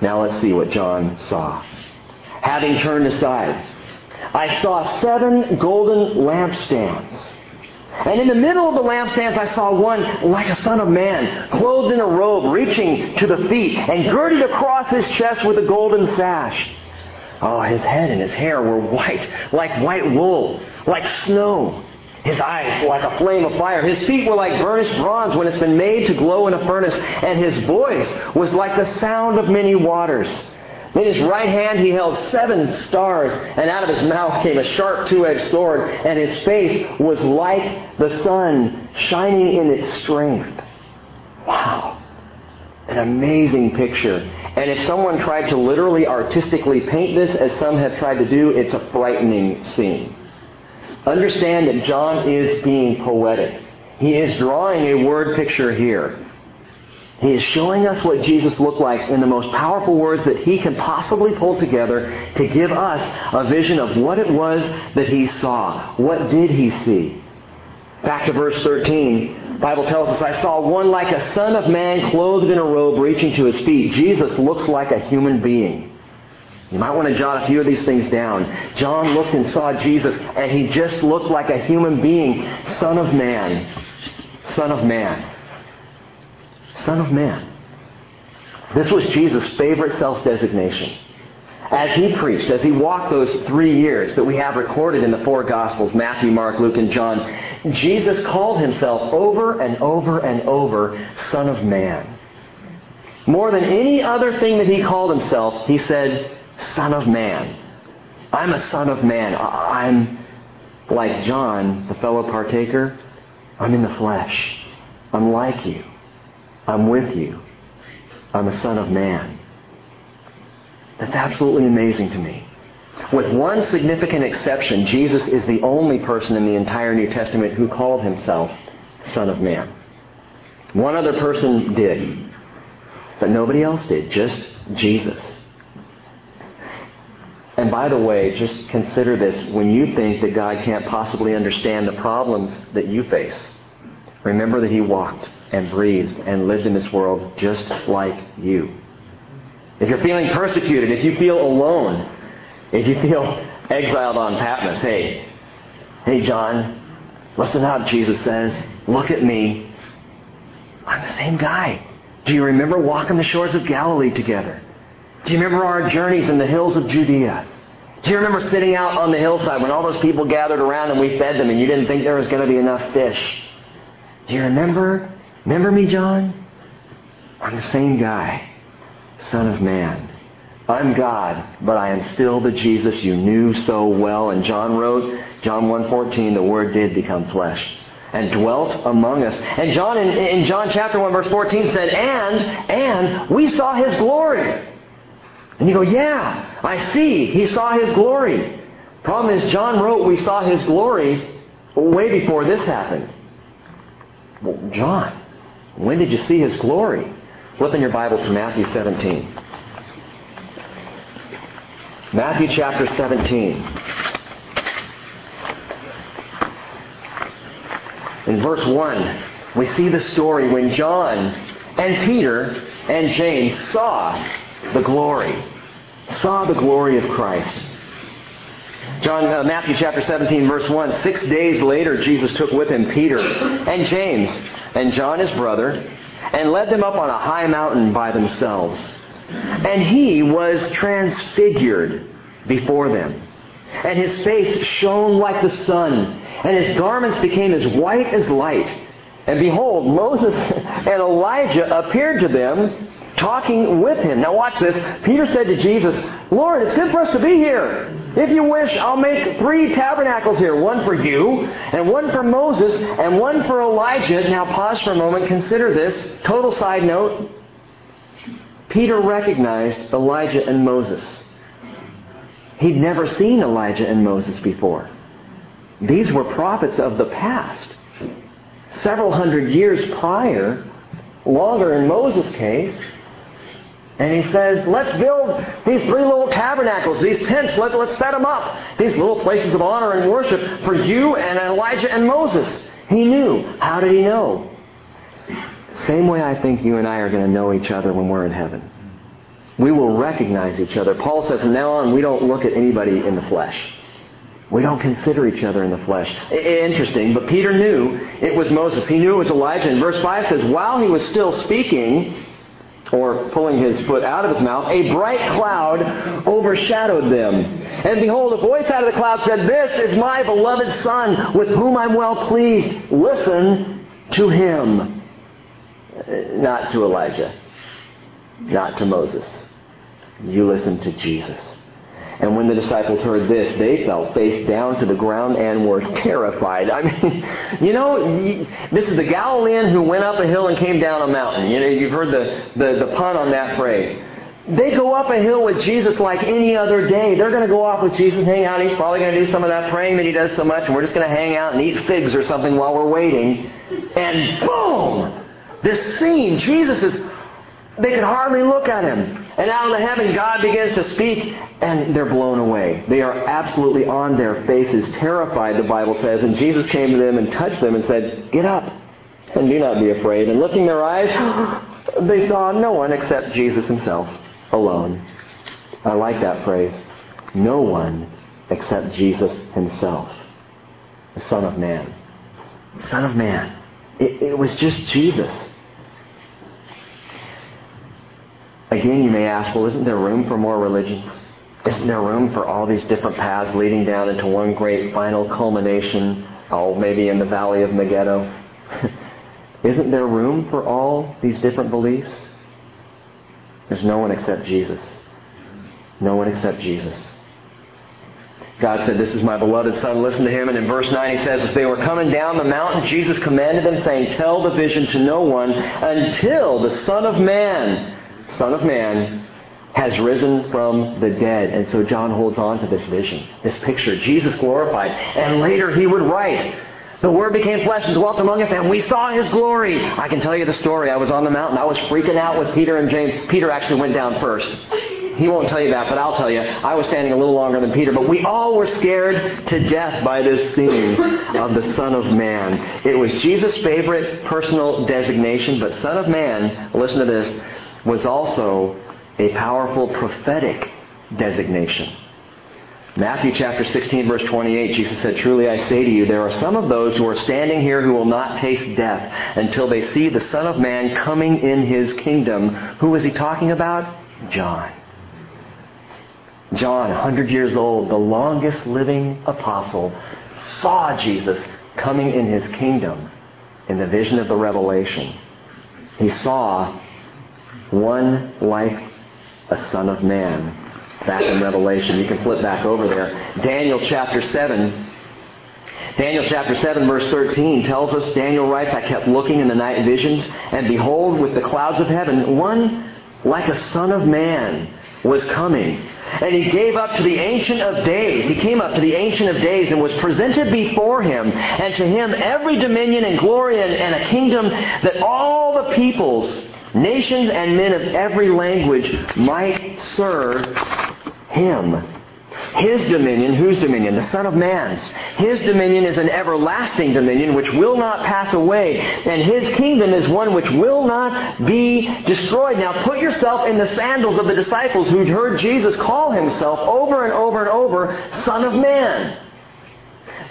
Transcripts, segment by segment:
Now let's see what John saw. Having turned aside, I saw seven golden lampstands. And in the middle of the lampstands, I saw one like a son of man, clothed in a robe reaching to the feet, and girded across his chest with a golden sash. Oh, his head and his hair were white, like white wool, like snow. His eyes were like a flame of fire. His feet were like burnished bronze when it's been made to glow in a furnace. And his voice was like the sound of many waters. In his right hand he held seven stars, and out of his mouth came a sharp two-edged sword, and his face was like the sun shining in its strength. Wow. An amazing picture. And if someone tried to literally artistically paint this, as some have tried to do, it's a frightening scene. Understand that John is being poetic. He is drawing a word picture here. He is showing us what Jesus looked like in the most powerful words that he can possibly pull together to give us a vision of what it was that he saw. What did he see? Back to verse 13, Bible tells us, I saw one like a son of man clothed in a robe reaching to his feet. Jesus looks like a human being. You might want to jot a few of these things down. John looked and saw Jesus, and he just looked like a human being. Son of man. Son of man. Son of man. This was Jesus' favorite self-designation. As he preached, as he walked those three years that we have recorded in the four Gospels, Matthew, Mark, Luke, and John, Jesus called himself over and over and over Son of Man. More than any other thing that he called himself, he said, Son of Man. I'm a son of man. I'm like John, the fellow partaker. I'm in the flesh. I'm like you. I'm with you. I'm a son of man. That's absolutely amazing to me. With one significant exception, Jesus is the only person in the entire New Testament who called himself Son of Man. One other person did, but nobody else did, just Jesus. And by the way, just consider this when you think that God can't possibly understand the problems that you face. Remember that He walked and breathed and lived in this world just like you. If you're feeling persecuted, if you feel alone, if you feel exiled on Patmos, hey, hey, John, listen how Jesus says, look at me. I'm the same guy. Do you remember walking the shores of Galilee together? Do you remember our journeys in the hills of Judea? Do you remember sitting out on the hillside when all those people gathered around and we fed them and you didn't think there was going to be enough fish? Do you remember? Remember me, John? I'm the same guy, Son of Man. I'm God, but I am still the Jesus you knew so well. And John wrote, John 1.14, the Word did become flesh and dwelt among us. And John in, in John chapter 1 verse 14 said, and, and we saw His glory. And you go, yeah, I see. He saw His glory. Problem is, John wrote we saw His glory way before this happened. Well, John, when did you see His glory? Flip in your Bible to Matthew 17. Matthew chapter 17. In verse 1, we see the story when John and Peter and James saw the glory, saw the glory of Christ. John, uh, Matthew chapter 17, verse 1. Six days later, Jesus took with him Peter and James and John his brother and led them up on a high mountain by themselves. And he was transfigured before them. And his face shone like the sun, and his garments became as white as light. And behold, Moses and Elijah appeared to them, talking with him. Now watch this. Peter said to Jesus, Lord, it's good for us to be here. If you wish, I'll make three tabernacles here. One for you, and one for Moses, and one for Elijah. Now pause for a moment. Consider this. Total side note. Peter recognized Elijah and Moses. He'd never seen Elijah and Moses before. These were prophets of the past. Several hundred years prior, longer in Moses' case. And he says, let's build these three little tabernacles, these tents, let, let's set them up. These little places of honor and worship for you and Elijah and Moses. He knew. How did he know? Same way I think you and I are going to know each other when we're in heaven. we will recognize each other. Paul says from now on, we don't look at anybody in the flesh. We don't consider each other in the flesh. Interesting, but Peter knew it was Moses. He knew it was Elijah. And verse 5 says, while he was still speaking, or pulling his foot out of his mouth, a bright cloud overshadowed them. And behold, a voice out of the cloud said, This is my beloved Son, with whom I'm well pleased. Listen to him. Uh, not to Elijah. Not to Moses. You listen to Jesus. And when the disciples heard this, they fell face down to the ground and were terrified. I mean, you know, this is the Galilean who went up a hill and came down a mountain. You know, you've heard the, the, the pun on that phrase. They go up a hill with Jesus like any other day. They're going to go off with Jesus, hang out. He's probably going to do some of that praying that he does so much, and we're just going to hang out and eat figs or something while we're waiting. And boom! This scene, Jesus is, they could hardly look at him. And out of the heaven, God begins to speak, and they're blown away. They are absolutely on their faces, terrified, the Bible says. And Jesus came to them and touched them and said, Get up, and do not be afraid. And lifting their eyes, they saw no one except Jesus himself alone. I like that phrase. No one except Jesus himself, the Son of Man. Son of Man. It, it was just Jesus. Again, you may ask, well, isn't there room for more religions? Isn't there room for all these different paths leading down into one great final culmination, oh, maybe in the valley of Megiddo? Isn't there room for all these different beliefs? There's no one except Jesus. No one except Jesus. God said, This is my beloved Son, listen to him. And in verse 9 he says, As they were coming down the mountain, Jesus commanded them, saying, Tell the vision to no one until the Son of Man Son of Man, has risen from the dead. And so John holds on to this vision, this picture. Jesus glorified. And later he would write, the Word became flesh and dwelt among us, and we saw His glory. I can tell you the story. I was on the mountain. I was freaking out with Peter and James. Peter actually went down first. He won't tell you that, but I'll tell you. I was standing a little longer than Peter, but we all were scared to death by this scene of the Son of Man. It was Jesus' favorite personal designation, but Son of Man, listen to this, was also a powerful prophetic designation. Matthew chapter 16 verse 28, Jesus said, Truly I say to you, there are some of those who are standing here who will not taste death until they see the Son of Man coming in his kingdom. Who was he talking about? John. John, 100 years old, the longest living apostle, saw Jesus coming in his kingdom in the vision of the revelation. He saw one like a son of man. Back in Revelation. You can flip back over there. Daniel chapter 7. Daniel chapter 7 verse 13 tells us, Daniel writes, I kept looking in the night visions, and behold, with the clouds of heaven, one like a son of man was coming. And he gave up to the Ancient of Days. He came up to the Ancient of Days and was presented before him. And to him every dominion and glory and, and a kingdom that all the peoples Nations and men of every language might serve him. His dominion, whose dominion? The Son of Man's. His dominion is an everlasting dominion which will not pass away. And his kingdom is one which will not be destroyed. Now put yourself in the sandals of the disciples who'd heard Jesus call himself over and over and over, Son of Man.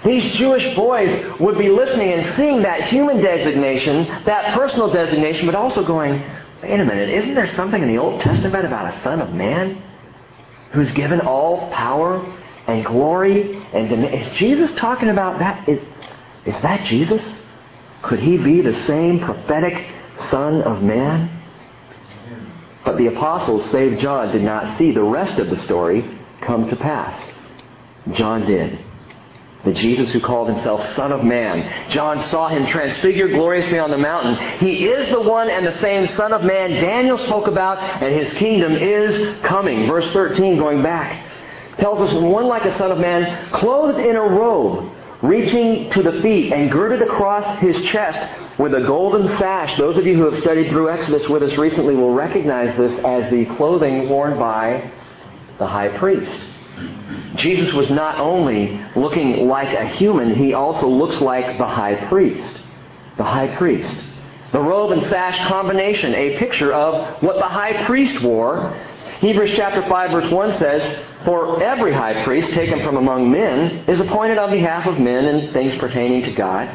These Jewish boys would be listening and seeing that human designation, that personal designation, but also going, wait a minute, isn't there something in the Old Testament about a Son of Man who's given all power and glory and? Is Jesus talking about that? Is, is that Jesus? Could he be the same prophetic Son of Man? But the apostles, save John, did not see the rest of the story come to pass. John did the Jesus who called himself Son of Man. John saw him transfigured gloriously on the mountain. He is the one and the same Son of Man Daniel spoke about, and his kingdom is coming. Verse 13, going back, tells us one like a Son of Man, clothed in a robe, reaching to the feet, and girded across his chest with a golden sash. Those of you who have studied through Exodus with us recently will recognize this as the clothing worn by the high priest. Jesus was not only looking like a human, he also looks like the high priest. The high priest. The robe and sash combination, a picture of what the high priest wore. Hebrews chapter 5 verse 1 says, For every high priest taken from among men is appointed on behalf of men in things pertaining to God,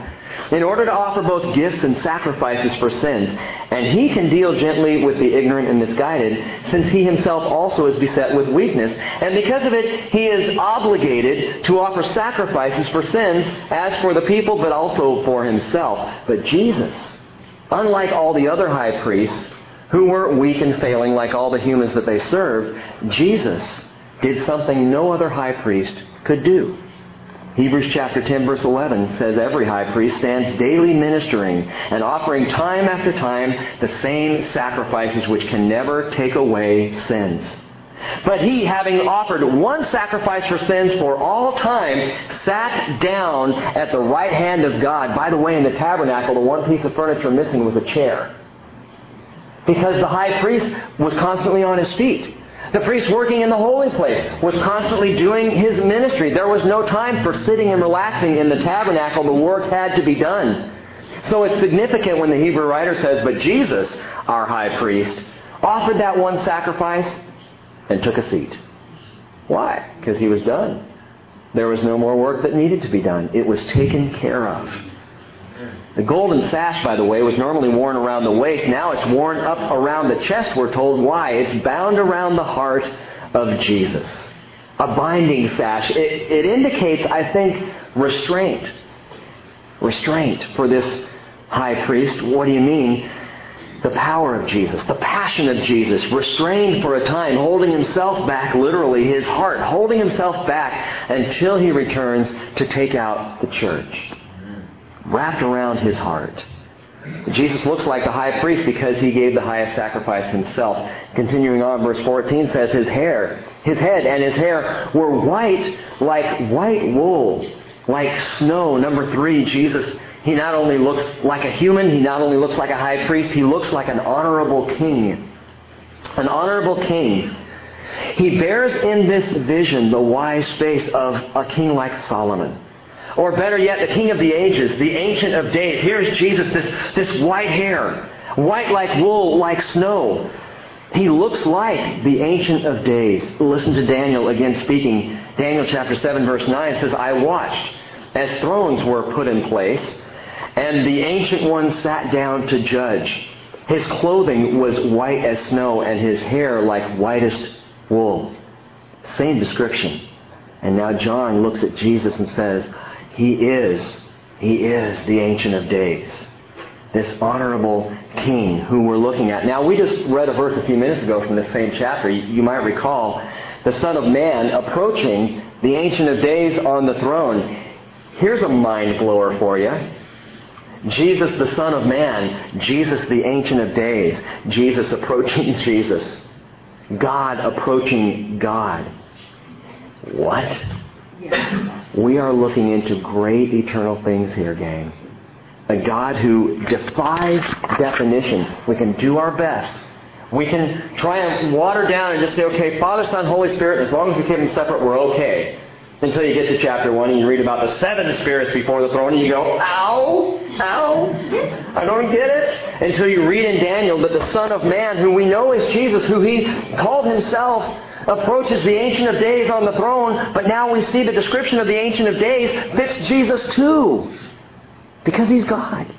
in order to offer both gifts and sacrifices for sins. And he can deal gently with the ignorant and misguided, since he himself also is beset with weakness. And because of it, he is obligated to offer sacrifices for sins, as for the people, but also for himself. But Jesus, unlike all the other high priests, who were weak and failing like all the humans that they served, Jesus did something no other high priest could do. Hebrews chapter 10 verse 11 says every high priest stands daily ministering and offering time after time the same sacrifices which can never take away sins. But he, having offered one sacrifice for sins for all time, sat down at the right hand of God. By the way, in the tabernacle, the one piece of furniture missing was a chair. Because the high priest was constantly on his feet. The priest working in the holy place was constantly doing his ministry. There was no time for sitting and relaxing in the tabernacle. The work had to be done. So it's significant when the Hebrew writer says, But Jesus, our high priest, offered that one sacrifice and took a seat. Why? Because he was done. There was no more work that needed to be done. It was taken care of. The golden sash, by the way, was normally worn around the waist. Now it's worn up around the chest, we're told. Why? It's bound around the heart of Jesus. A binding sash. It, it indicates, I think, restraint. Restraint for this high priest. What do you mean? The power of Jesus, the passion of Jesus, restrained for a time, holding himself back, literally, his heart, holding himself back until he returns to take out the church wrapped around his heart. Jesus looks like the high priest because he gave the highest sacrifice himself. Continuing on, verse 14 says, His hair, his head and his hair were white like white wool, like snow. Number three, Jesus, he not only looks like a human, he not only looks like a high priest, he looks like an honorable king. An honorable king. He bears in this vision the wise face of a king like Solomon. Or better yet, the King of the Ages, the Ancient of Days. Here's Jesus, this, this white hair, white like wool, like snow. He looks like the Ancient of Days. Listen to Daniel again speaking. Daniel chapter 7 verse 9 says, I watched as thrones were put in place, and the Ancient One sat down to judge. His clothing was white as snow, and his hair like whitest wool. Same description. And now John looks at Jesus and says, he is, he is the Ancient of Days. This honorable king who we're looking at. Now, we just read a verse a few minutes ago from the same chapter. You might recall the Son of Man approaching the Ancient of Days on the throne. Here's a mind blower for you. Jesus, the Son of Man. Jesus, the Ancient of Days. Jesus approaching Jesus. God approaching God. What? We are looking into great eternal things here, gang. A God who defies definition. We can do our best. We can try and water down and just say, okay, Father, Son, Holy Spirit, as long as we keep them separate, we're okay. Until you get to chapter 1 and you read about the seven spirits before the throne and you go, ow, ow, I don't get it. Until you read in Daniel that the Son of Man, who we know is Jesus, who he called himself approaches the Ancient of Days on the throne, but now we see the description of the Ancient of Days fits Jesus too. Because he's God.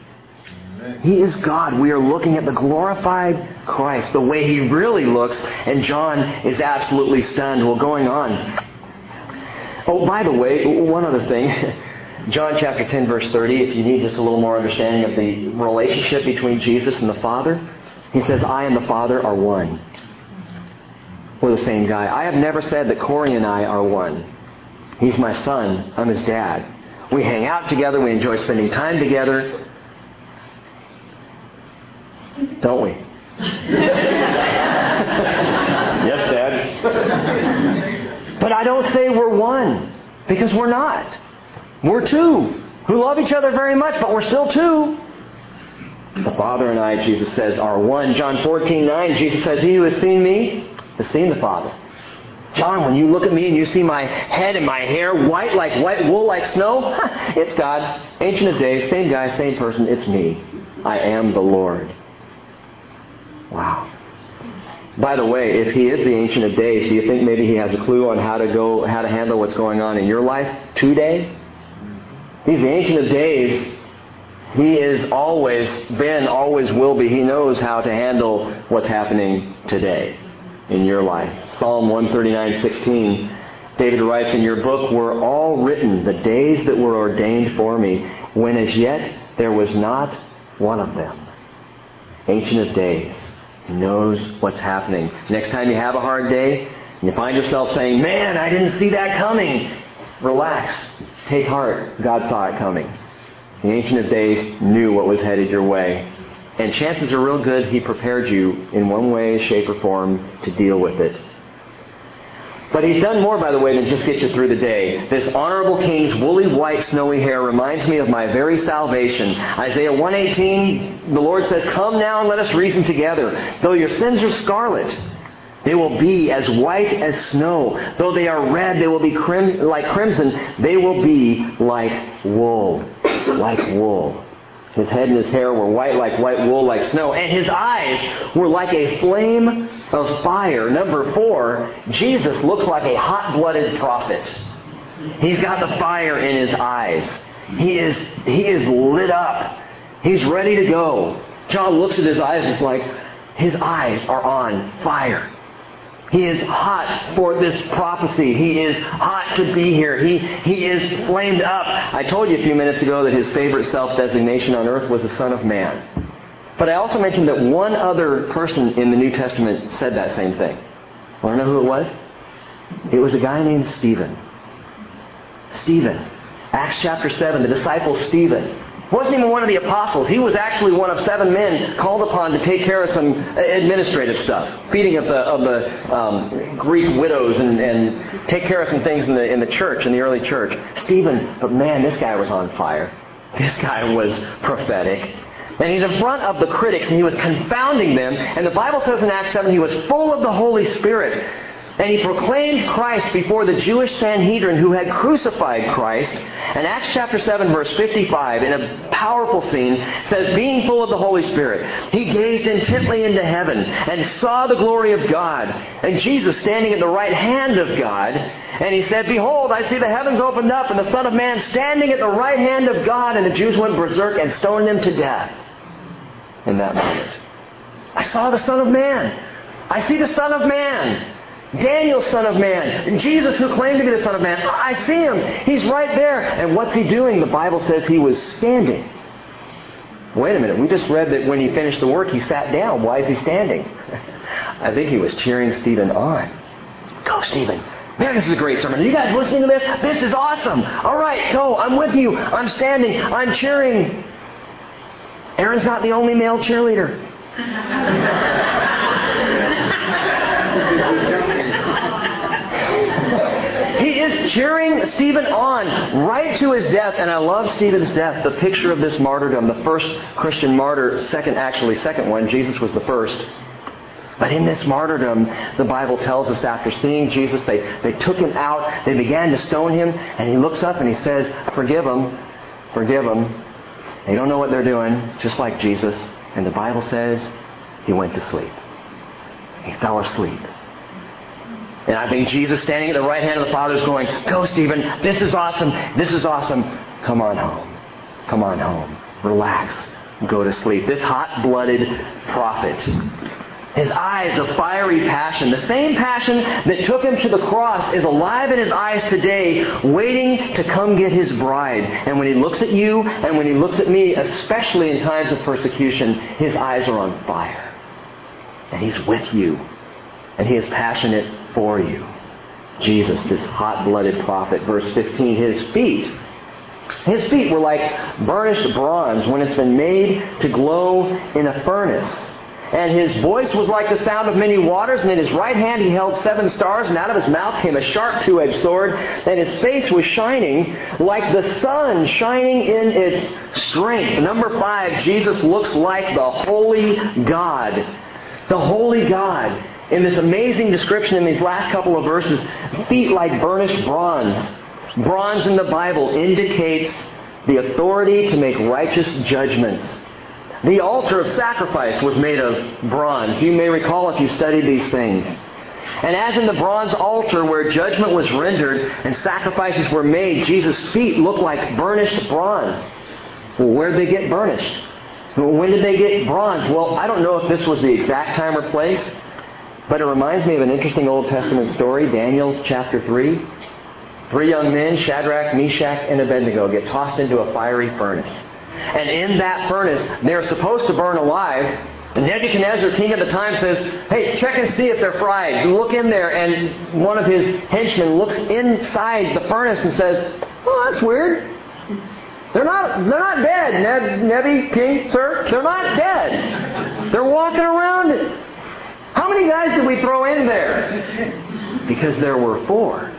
He is God. We are looking at the glorified Christ, the way he really looks, and John is absolutely stunned. Well, going on. Oh, by the way, one other thing. John chapter 10, verse 30, if you need just a little more understanding of the relationship between Jesus and the Father, he says, I and the Father are one. We're the same guy. I have never said that Corey and I are one. He's my son. I'm his dad. We hang out together. We enjoy spending time together. Don't we? yes, Dad. But I don't say we're one because we're not. We're two who love each other very much, but we're still two. The Father and I, Jesus says, are one. John 14, 9, Jesus says, He who has seen me has seen the Father. John, when you look at me and you see my head and my hair white like white wool like snow, it's God. Ancient of days, same guy, same person. It's me. I am the Lord. Wow. By the way, if he is the Ancient of Days, do you think maybe he has a clue on how to go, how to handle what's going on in your life today? He's the Ancient of Days. He is always been, always will be. He knows how to handle what's happening today in your life. Psalm 139:16. David writes, "In your book were all written the days that were ordained for me, when as yet there was not one of them." Ancient of Days. Knows what's happening. Next time you have a hard day and you find yourself saying, Man, I didn't see that coming, relax. Take heart. God saw it coming. The Ancient of Days knew what was headed your way. And chances are real good he prepared you in one way, shape, or form to deal with it. But he's done more, by the way, than just get you through the day. This honorable king's woolly white snowy hair reminds me of my very salvation. Isaiah 118, the Lord says, Come now and let us reason together. Though your sins are scarlet, they will be as white as snow. Though they are red, they will be crim- like crimson. They will be like wool. Like wool. His head and his hair were white like white wool, like snow. And his eyes were like a flame of fire. Number four, Jesus looks like a hot-blooded prophet. He's got the fire in his eyes. He is, he is lit up. He's ready to go. John looks at his eyes and it's like, his eyes are on fire. He is hot for this prophecy. He is hot to be here. He, he is flamed up. I told you a few minutes ago that his favorite self-designation on earth was the Son of Man. But I also mentioned that one other person in the New Testament said that same thing. Want to know who it was? It was a guy named Stephen. Stephen. Acts chapter 7, the disciple Stephen wasn't even one of the apostles. He was actually one of seven men called upon to take care of some administrative stuff, feeding of the, of the um, Greek widows and, and take care of some things in the, in the church, in the early church. Stephen, but man, this guy was on fire. This guy was prophetic. And he's in front of the critics and he was confounding them. And the Bible says in Acts 7 he was full of the Holy Spirit. And he proclaimed Christ before the Jewish Sanhedrin who had crucified Christ. And Acts chapter 7 verse 55 in a powerful scene says, being full of the Holy Spirit, he gazed intently into heaven and saw the glory of God and Jesus standing at the right hand of God. And he said, behold, I see the heavens opened up and the Son of Man standing at the right hand of God. And the Jews went berserk and stoned him to death in that moment. I saw the Son of Man. I see the Son of Man. Daniel, Son of Man. Jesus, who claimed to be the Son of Man. I see him. He's right there. And what's he doing? The Bible says he was standing. Wait a minute. We just read that when he finished the work, he sat down. Why is he standing? I think he was cheering Stephen on. Go, Stephen. Man, this is a great sermon. Are you guys listening to this? This is awesome. All right, go. I'm with you. I'm standing. I'm cheering. Aaron's not the only male cheerleader. he is cheering Stephen on right to his death, and I love Stephen's death, the picture of this martyrdom, the first Christian martyr, second, actually, second one. Jesus was the first. But in this martyrdom, the Bible tells us after seeing Jesus, they, they took him out, they began to stone him, and he looks up and he says, Forgive them, forgive them. They don't know what they're doing, just like Jesus. And the Bible says he went to sleep. He fell asleep. And I think Jesus standing at the right hand of the Father is going, Go, Stephen. This is awesome. This is awesome. Come on home. Come on home. Relax. Go to sleep. This hot blooded prophet. His eyes of fiery passion, the same passion that took him to the cross, is alive in his eyes today, waiting to come get his bride. And when he looks at you and when he looks at me, especially in times of persecution, his eyes are on fire. And he's with you. And he is passionate for you. Jesus, this hot-blooded prophet. Verse 15, his feet. His feet were like burnished bronze when it's been made to glow in a furnace. And his voice was like the sound of many waters, and in his right hand he held seven stars, and out of his mouth came a sharp two-edged sword, and his face was shining like the sun shining in its strength. Number five, Jesus looks like the holy God. The holy God. In this amazing description in these last couple of verses, feet like burnished bronze. Bronze in the Bible indicates the authority to make righteous judgments The altar of sacrifice was made of bronze. You may recall if you studied these things. And as in the bronze altar where judgment was rendered and sacrifices were made, Jesus' feet looked like burnished bronze. Well, where did they get burnished? When did they get bronze? Well, I don't know if this was the exact time or place, but it reminds me of an interesting Old Testament story, Daniel chapter 3. Three young men, Shadrach, Meshach, and Abednego, get tossed into a fiery furnace. And in that furnace, they're supposed to burn alive. And Nebuchadnezzar, king at the time, says, Hey, check and see if they're fried. Look in there. And one of his henchmen looks inside the furnace and says, Oh, that's weird. They're not, they're not dead, Neb, Nebi, king, sir. They're not dead. They're walking around. How many guys did we throw in there? Because there were four.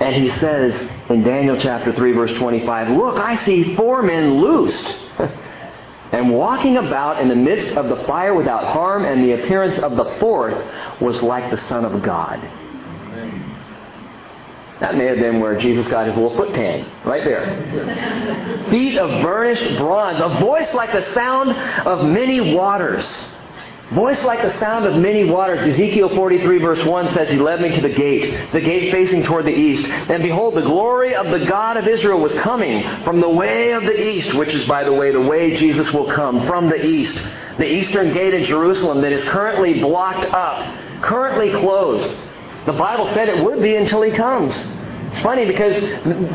And he says in Daniel chapter 3 verse 25, Look, I see four men loosed and walking about in the midst of the fire without harm, and the appearance of the fourth was like the Son of God. That may have been where Jesus got his little foot tan, right there. Feet of burnished bronze, a voice like the sound of many waters. Voice like the sound of many waters. Ezekiel 43 verse 1 says, He led me to the gate, the gate facing toward the east. And behold, the glory of the God of Israel was coming from the way of the east, which is, by the way, the way Jesus will come, from the east. The eastern gate in Jerusalem that is currently blocked up, currently closed. The Bible said it would be until He comes. It's funny because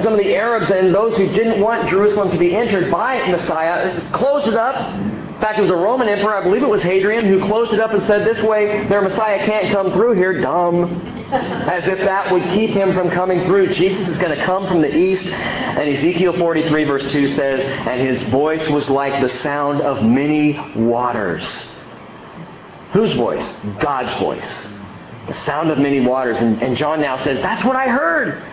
some of the Arabs and those who didn't want Jerusalem to be entered by Messiah closed it up. In fact, it was a Roman emperor, I believe it was Hadrian, who closed it up and said, This way their Messiah can't come through here. Dumb. As if that would keep him from coming through. Jesus is going to come from the east. And Ezekiel 43, verse 2 says, And his voice was like the sound of many waters. Whose voice? God's voice. The sound of many waters. And, and John now says, That's what I heard.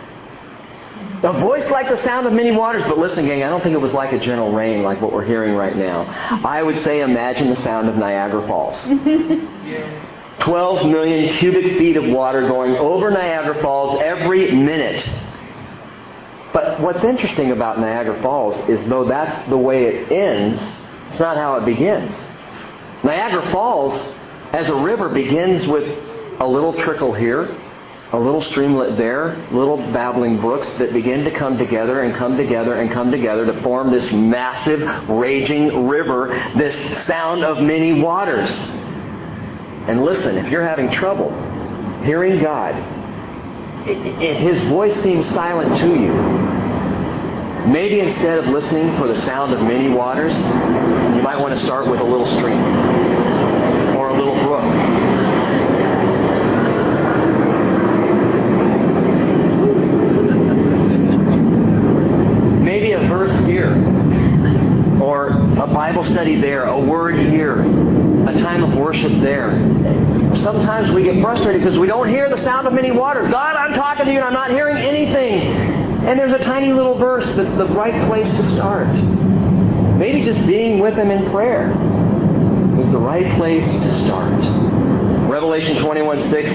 A voice like the sound of many waters. But listen, gang, I don't think it was like a gentle rain like what we're hearing right now. I would say imagine the sound of Niagara Falls. 12 million cubic feet of water going over Niagara Falls every minute. But what's interesting about Niagara Falls is though that's the way it ends, it's not how it begins. Niagara Falls, as a river, begins with a little trickle here, a little streamlet there, little babbling brooks that begin to come together and come together and come together to form this massive, raging river, this sound of many waters. And listen, if you're having trouble hearing God, if His voice seems silent to you, maybe instead of listening for the sound of many waters, you might want to start with a little stream or a little brook maybe a verse here, or a Bible study there, a word here, a time of worship there. Sometimes we get frustrated because we don't hear the sound of many waters. God, I'm talking to you and I'm not hearing anything. And there's a tiny little verse that's the right place to start. Maybe just being with Him in prayer is the right place to start. Revelation 21 6,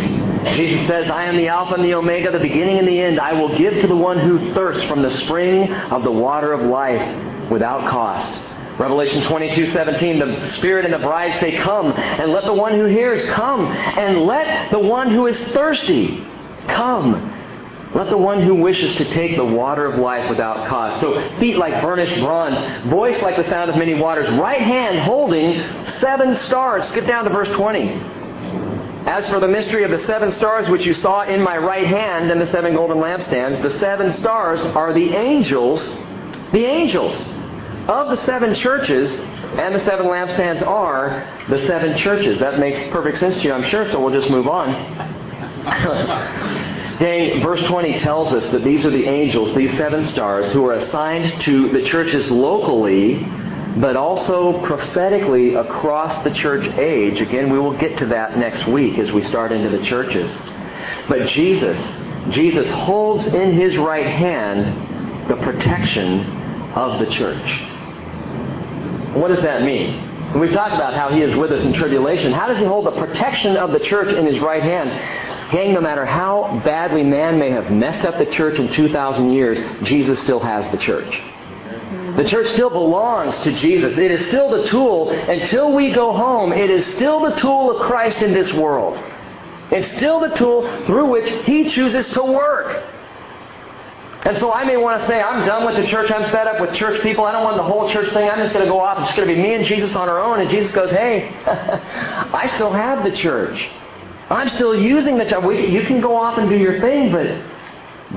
Jesus says, I am the Alpha and the Omega, the beginning and the end. I will give to the one who thirsts from the spring of the water of life without cost. Revelation 22, 17, the Spirit and the bride say, Come, and let the one who hears come, and let the one who is thirsty come. Let the one who wishes to take the water of life without cost. So feet like burnished bronze, voice like the sound of many waters, right hand holding seven stars. Skip down to verse 20. As for the mystery of the seven stars which you saw in my right hand and the seven golden lampstands, the seven stars are the angels, the angels of the seven churches, and the seven lampstands are the seven churches. That makes perfect sense to you, I'm sure, so we'll just move on. Dang, verse 20 tells us that these are the angels, these seven stars, who are assigned to the churches locally but also prophetically across the church age. Again, we will get to that next week as we start into the churches. But Jesus, Jesus holds in his right hand the protection of the church. What does that mean? We've talked about how he is with us in tribulation. How does he hold the protection of the church in his right hand? Gang, no matter how badly man may have messed up the church in 2,000 years, Jesus still has the church. The church still belongs to Jesus. It is still the tool. Until we go home, it is still the tool of Christ in this world. It's still the tool through which He chooses to work. And so I may want to say, I'm done with the church. I'm fed up with church people. I don't want the whole church thing. I'm just going to go off. It's going to be me and Jesus on our own. And Jesus goes, hey, I still have the church. I'm still using the church. You can go off and do your thing, but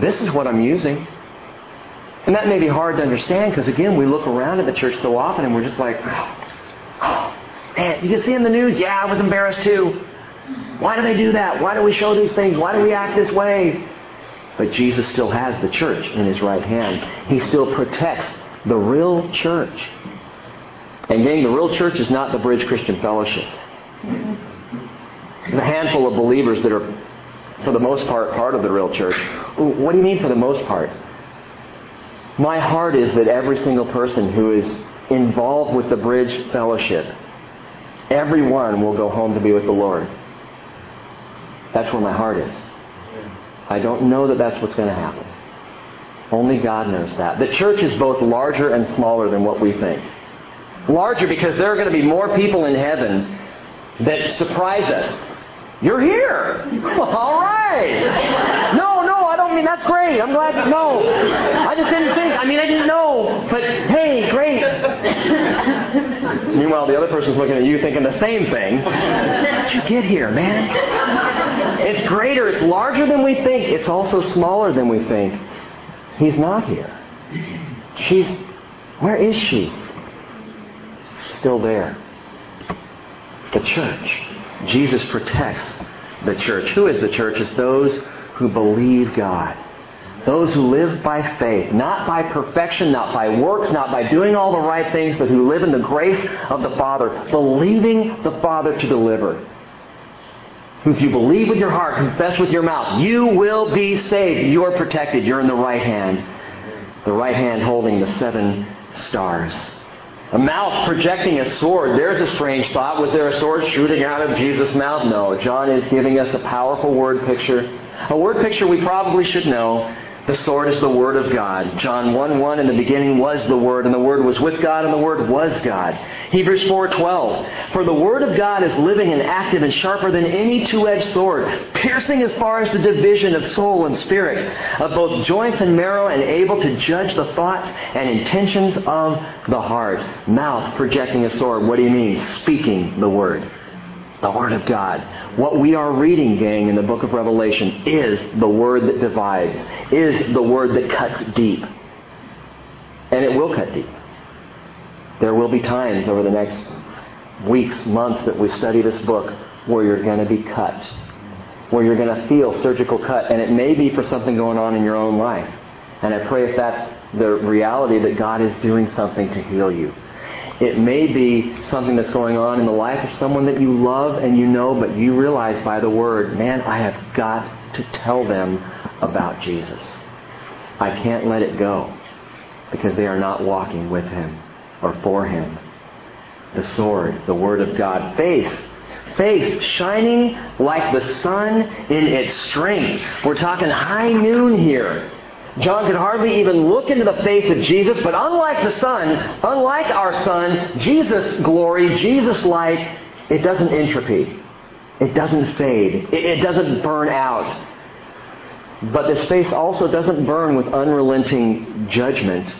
this is what I'm using. And that may be hard to understand because, again, we look around at the church so often and we're just like, oh, man, you can see in the news, yeah, I was embarrassed too. Why do they do that? Why do we show these things? Why do we act this way? But Jesus still has the church in his right hand. He still protects the real church. And gang, the real church is not the Bridge Christian Fellowship. There's a handful of believers that are, for the most part, part of the real church. What do you mean for the most part? My heart is that every single person who is involved with the Bridge Fellowship, everyone will go home to be with the Lord. That's where my heart is. I don't know that that's what's going to happen. Only God knows that. The church is both larger and smaller than what we think. Larger because there are going to be more people in heaven that surprise us. You're here. All right. No, no, I don't mean that's great. I'm glad you know. I just didn't think. I mean, I didn't know. But hey, great. Meanwhile, the other person's looking at you thinking the same thing. How did you get here, man? It's greater. It's larger than we think. It's also smaller than we think. He's not here. She's. Where is she? Still there. The church. Jesus protects the church. Who is the church? It's those who believe God. Those who live by faith, not by perfection, not by works, not by doing all the right things, but who live in the grace of the Father, believing the Father to deliver. If you believe with your heart, confess with your mouth, you will be saved. You are protected. You're in the right hand. The right hand holding the seven stars. A mouth projecting a sword. There's a strange thought. Was there a sword shooting out of Jesus' mouth? No. John is giving us a powerful word picture. A word picture we probably should know. The sword is the Word of God. John 1 1 in the beginning was the Word, and the Word was with God, and the Word was God. Hebrews 4 12. For the Word of God is living and active and sharper than any two edged sword, piercing as far as the division of soul and spirit, of both joints and marrow, and able to judge the thoughts and intentions of the heart. Mouth projecting a sword. What do you mean? Speaking the Word the Word of God. What we are reading, gang, in the book of Revelation is the Word that divides, is the Word that cuts deep. And it will cut deep. There will be times over the next weeks, months that we study this book where you're going to be cut, where you're going to feel surgical cut, and it may be for something going on in your own life. And I pray if that's the reality that God is doing something to heal you. It may be something that's going on in the life of someone that you love and you know, but you realize by the word, man, I have got to tell them about Jesus. I can't let it go because they are not walking with Him or for Him. The sword, the Word of God. Faith. Faith shining like the sun in its strength. We're talking high noon here. John could hardly even look into the face of Jesus, but unlike the sun, unlike our sun, Jesus' glory, Jesus' light, it doesn't entropy. It doesn't fade. It, doesn't burn out. But this face also doesn't burn with unrelenting judgment.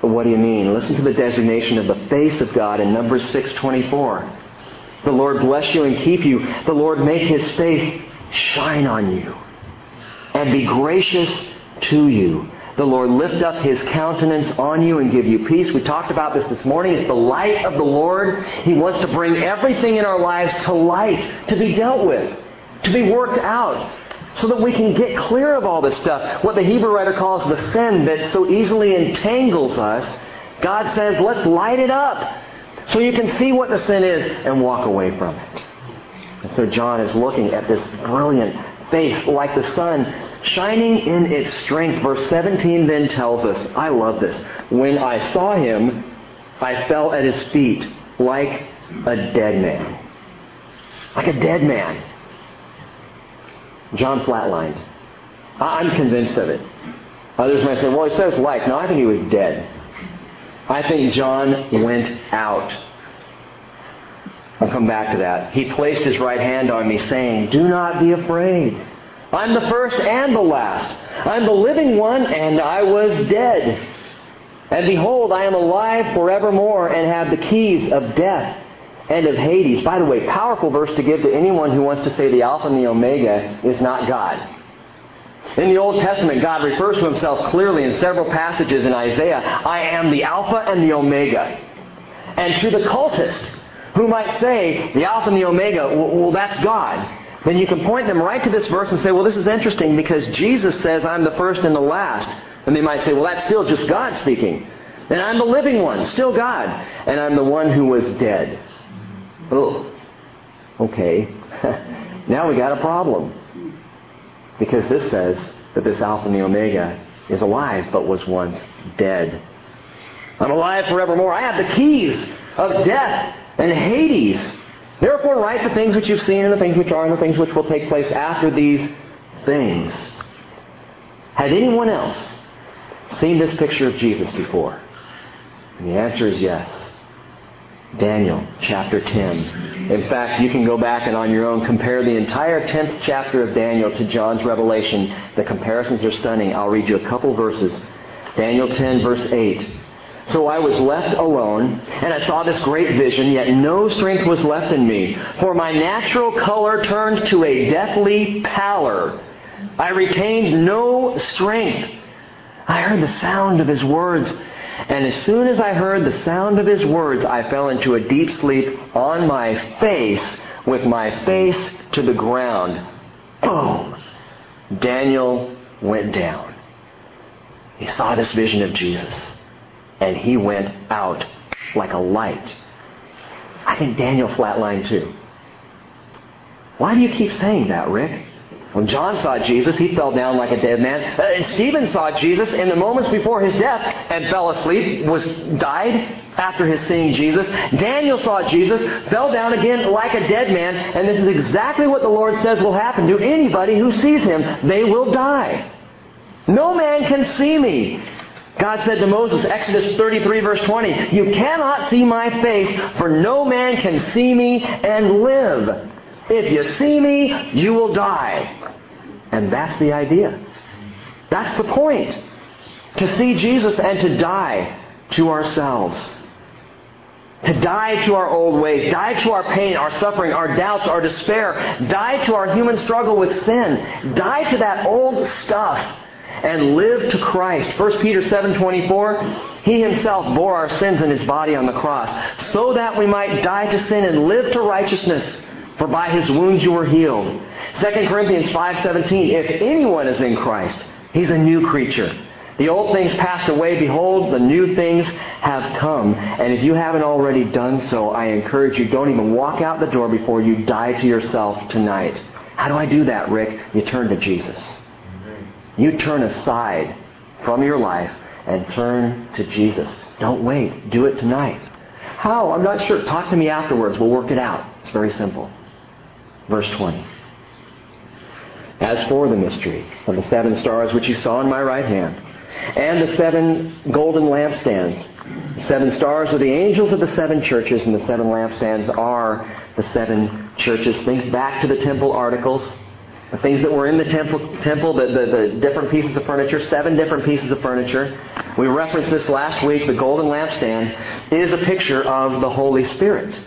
What do you mean? Listen to the designation of the face of God in Numbers 6.24. The Lord bless you and keep you. The Lord make his face shine on you and be gracious to you. The Lord lift up his countenance on you and give you peace. We talked about this this morning. It's the light of the Lord. He wants to bring everything in our lives to light, to be dealt with, to be worked out, so that we can get clear of all this stuff. What the Hebrew writer calls the sin that so easily entangles us. God says, let's light it up so you can see what the sin is and walk away from it. And so John is looking at this brilliant face like the sun shining in its strength. Verse 17 then tells us, I love this. When I saw him, I fell at his feet like a dead man. Like a dead man. John flatlined. I'm convinced of it. Others might say, well, he says like. No, I think he was dead. I think John went out. I'll come back to that. He placed his right hand on me, saying, Do not be afraid. I'm the first and the last. I'm the living one, and I was dead. And behold, I am alive forevermore and have the keys of death and of Hades. By the way, powerful verse to give to anyone who wants to say the Alpha and the Omega is not God. In the Old Testament, God refers to himself clearly in several passages in Isaiah I am the Alpha and the Omega. And to the cultist who might say the Alpha and the Omega, well, that's God, then you can point them right to this verse and say, well, this is interesting because Jesus says I'm the first and the last. And they might say, well, that's still just God speaking. And I'm the living one, still God. And I'm the one who was dead. Oh, okay. now we got a problem. Because this says that this Alpha and the Omega is alive, but was once dead. I'm alive forevermore. I have the keys of death and Hades. Therefore, write the things which you've seen, and the things which are, and the things which will take place after these things. Had anyone else seen this picture of Jesus before? And the answer is yes. Daniel chapter 10. In fact, you can go back and on your own compare the entire 10th chapter of Daniel to John's Revelation. The comparisons are stunning. I'll read you a couple verses. Daniel 10, verse 8. So I was left alone, and I saw this great vision, yet no strength was left in me. For my natural color turned to a deathly pallor. I retained no strength. I heard the sound of his words, and as soon as I heard the sound of his words, I fell into a deep sleep on my face, with my face to the ground. Boom! Daniel went down. He saw this vision of Jesus and he went out like a light. I think Daniel flatlined too. Why do you keep saying that, Rick? When John saw Jesus, he fell down like a dead man. Uh, Stephen saw Jesus in the moments before his death and fell asleep, was died after his seeing Jesus. Daniel saw Jesus, fell down again like a dead man, and this is exactly what the Lord says will happen to anybody who sees him. They will die. No man can see me God said to Moses, Exodus 33 verse 20, You cannot see my face, for no man can see me and live. If you see me, you will die. And that's the idea. That's the point. To see Jesus and to die to ourselves. To die to our old ways, die to our pain, our suffering, our doubts, our despair, die to our human struggle with sin, die to that old stuff and live to Christ. 1 Peter 7:24, he himself bore our sins in his body on the cross, so that we might die to sin and live to righteousness, for by his wounds you were healed. 2 Corinthians 5:17, if anyone is in Christ, he's a new creature. The old things passed away, behold, the new things have come. And if you haven't already done so, I encourage you, don't even walk out the door before you die to yourself tonight. How do I do that, Rick? You turn to Jesus. You turn aside from your life and turn to Jesus. Don't wait. Do it tonight. How? I'm not sure. Talk to me afterwards. We'll work it out. It's very simple. Verse 20. As for the mystery of the seven stars which you saw in my right hand, and the seven golden lampstands, the seven stars are the angels of the seven churches, and the seven lampstands are the seven churches. Think back to the temple articles the things that were in the temple, temple the, the, the, different pieces of furniture, seven different pieces of furniture. We referenced this last week. The golden lampstand is a picture of the Holy Spirit.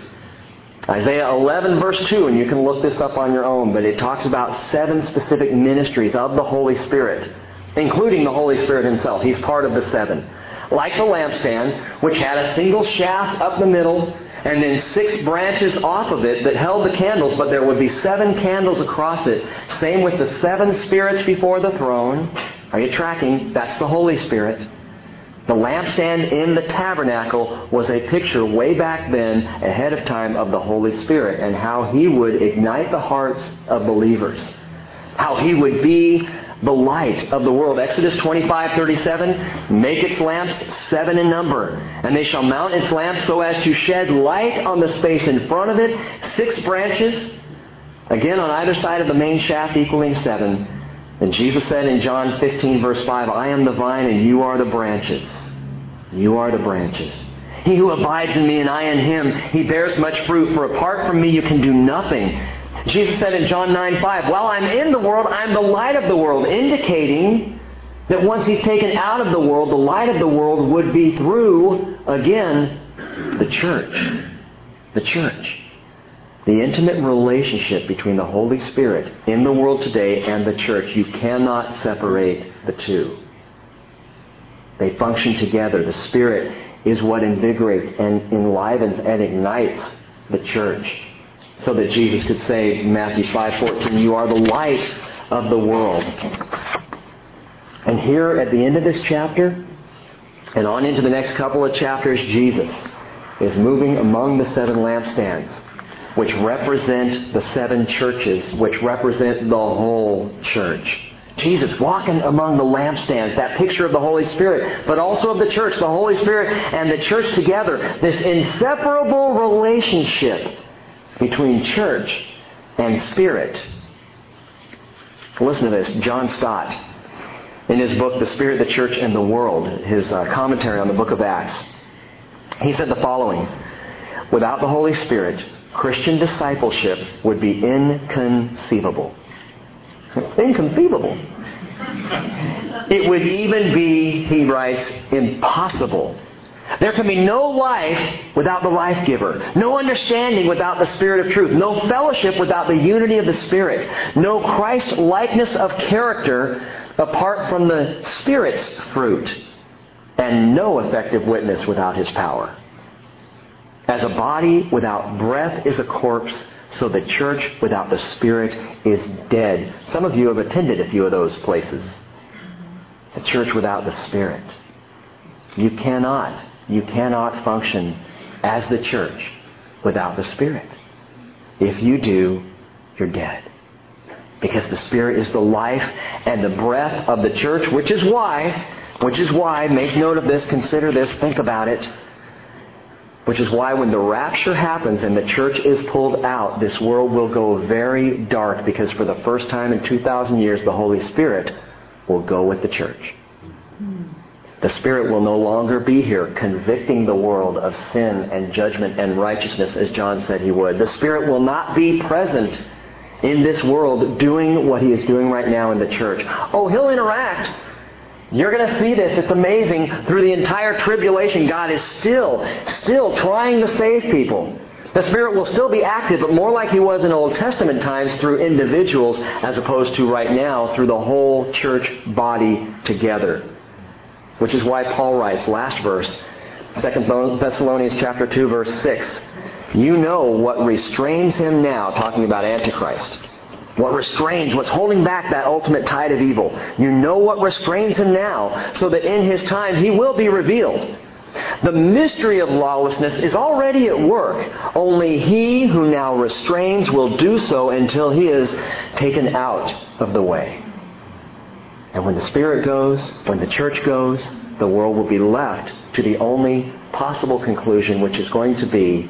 Isaiah 11 verse 2, and you can look this up on your own, but it talks about seven specific ministries of the Holy Spirit, including the Holy Spirit himself. He's part of the seven. Like the lampstand, which had a single shaft up the middle, and then six branches off of it that held the candles, but there would be seven candles across it. Same with the seven spirits before the throne. Are you tracking? That's the Holy Spirit. The lampstand in the tabernacle was a picture way back then, ahead of time, of the Holy Spirit and how He would ignite the hearts of believers. How He would be the light of the world. Exodus 25, 37, make its lamps seven in number, and they shall mount its lamps so as to shed light on the space in front of it, six branches, again on either side of the main shaft equaling seven. And Jesus said in John 15, verse 5, I am the vine and you are the branches. You are the branches. He who abides in me and I in him, he bears much fruit, for apart from me you can do nothing. Jesus said in John 9 5, While I'm in the world, I'm the light of the world, indicating that once he's taken out of the world, the light of the world would be through, again, the church. The church. The intimate relationship between the Holy Spirit in the world today and the church. You cannot separate the two. They function together. The Spirit is what invigorates and enlivens and ignites the church. So that Jesus could say, Matthew 5:14, "You are the light of the world." And here at the end of this chapter and on into the next couple of chapters, Jesus is moving among the seven lampstands, which represent the seven churches, which represent the whole church. Jesus walking among the lampstands, that picture of the Holy Spirit, but also of the church, the Holy Spirit and the church together, this inseparable relationship between church and spirit. Listen to this. John Stott, in his book, The Spirit, the Church, and the World, his uh, commentary on the book of Acts, he said the following Without the Holy Spirit, Christian discipleship would be inconceivable. Inconceivable. It would even be, he writes, impossible. There can be no life without the life giver, no understanding without the Spirit of truth, no fellowship without the unity of the Spirit, no Christ likeness of character apart from the Spirit's fruit, and no effective witness without His power. As a body without breath is a corpse, so the church without the Spirit is dead. Some of you have attended a few of those places. The church without the Spirit. You cannot, you cannot function as the church without the Spirit. If you do, you're dead. Because the Spirit is the life and the breath of the church, which is why, which is why, make note of this, consider this, think about it. Which is why when the rapture happens and the church is pulled out, this world will go very dark because for the first time in 2,000 years, the Holy Spirit will go with the church. The Spirit will no longer be here convicting the world of sin and judgment and righteousness as John said he would. The Spirit will not be present in this world doing what he is doing right now in the church. Oh, he'll interact you're going to see this. It's amazing. Through the entire tribulation, God is still, still trying to save people. The Spirit will still be active, but more like He was in Old Testament times through individuals as opposed to right now through the whole church body together. Which is why Paul writes, last verse, 2 Thessalonians chapter 2, verse 6. You know what restrains him now, talking about Antichrist what restrains, what's holding back that ultimate tide of evil. You know what restrains him now, so that in his time he will be revealed. The mystery of lawlessness is already at work. Only he who now restrains will do so until he is taken out of the way. And when the Spirit goes, when the church goes, the world will be left to the only possible conclusion, which is going to be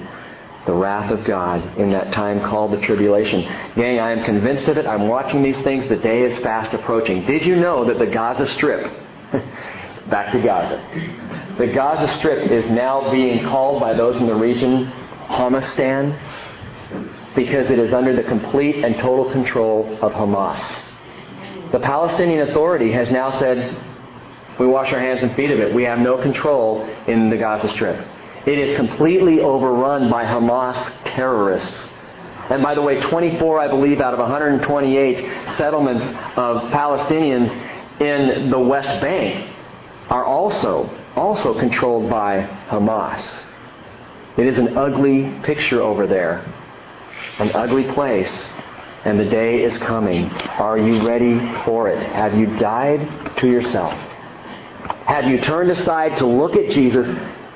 the wrath of God in that time called the tribulation. Gang, I am convinced of it. I'm watching these things. The day is fast approaching. Did you know that the Gaza Strip, back to Gaza, the Gaza Strip is now being called by those in the region Hamastan because it is under the complete and total control of Hamas. The Palestinian Authority has now said, we wash our hands and feet of it. We have no control in the Gaza Strip. It is completely overrun by Hamas terrorists. And by the way, 24, I believe, out of 128 settlements of Palestinians in the West Bank are also, also controlled by Hamas. It is an ugly picture over there, an ugly place, and the day is coming. Are you ready for it? Have you died to yourself? Have you turned aside to look at Jesus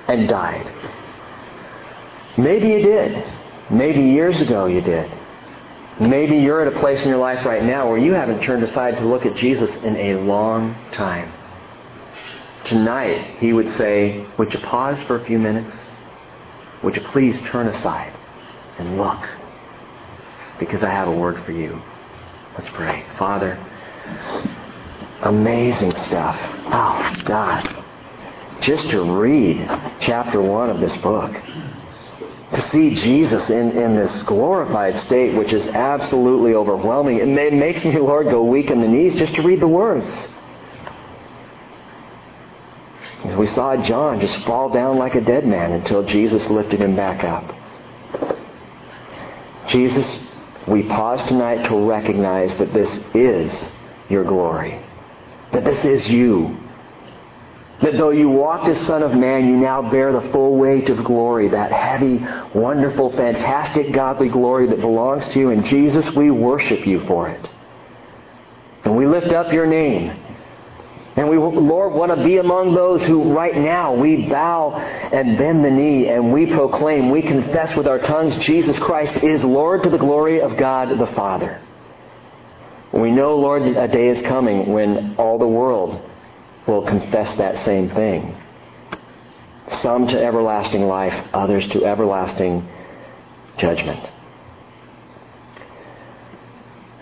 and died. Maybe you did. Maybe years ago you did. Maybe you're at a place in your life right now where you haven't turned aside to look at Jesus in a long time. Tonight, he would say, Would you pause for a few minutes? Would you please turn aside and look? Because I have a word for you. Let's pray. Father, amazing stuff. Oh, God just to read chapter 1 of this book. To see Jesus in, in this glorified state, which is absolutely overwhelming. It makes me, Lord, go weak in the knees just to read the words. We saw John just fall down like a dead man until Jesus lifted him back up. Jesus, we pause tonight to recognize that this is your glory. That this is you. That though you walked as Son of Man, you now bear the full weight of glory, that heavy, wonderful, fantastic, godly glory that belongs to you. And Jesus, we worship you for it. And we lift up your name. And we, Lord, want to be among those who right now we bow and bend the knee and we proclaim, we confess with our tongues Jesus Christ is Lord to the glory of God the Father. We know, Lord, a day is coming when all the world will confess that same thing. Some to everlasting life, others to everlasting judgment.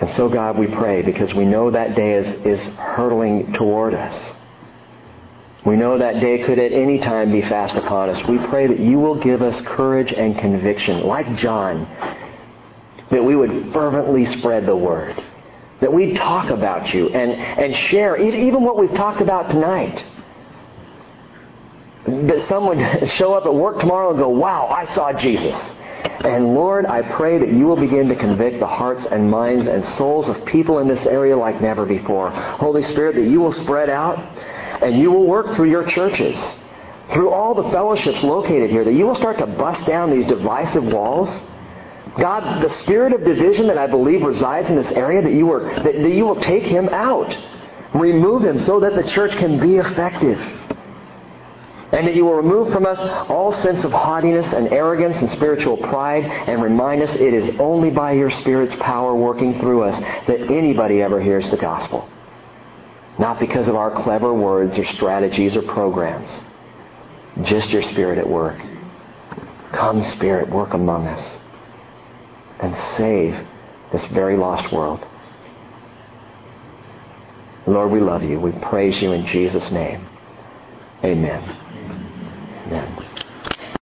And so, God, we pray because we know that day is, is hurtling toward us. We know that day could at any time be fast upon us. We pray that you will give us courage and conviction, like John, that we would fervently spread the word, that we'd talk about you and, and share even what we've talked about tonight. That someone would show up at work tomorrow and go, wow, I saw Jesus. And Lord, I pray that you will begin to convict the hearts and minds and souls of people in this area like never before. Holy Spirit, that you will spread out and you will work through your churches, through all the fellowships located here, that you will start to bust down these divisive walls. God, the spirit of division that I believe resides in this area, that you, are, that, that you will take him out. Remove him so that the church can be effective. And that you will remove from us all sense of haughtiness and arrogance and spiritual pride and remind us it is only by your Spirit's power working through us that anybody ever hears the gospel. Not because of our clever words or strategies or programs. Just your Spirit at work. Come, Spirit, work among us and save this very lost world. Lord, we love you. We praise you in Jesus' name. Amen. Amen.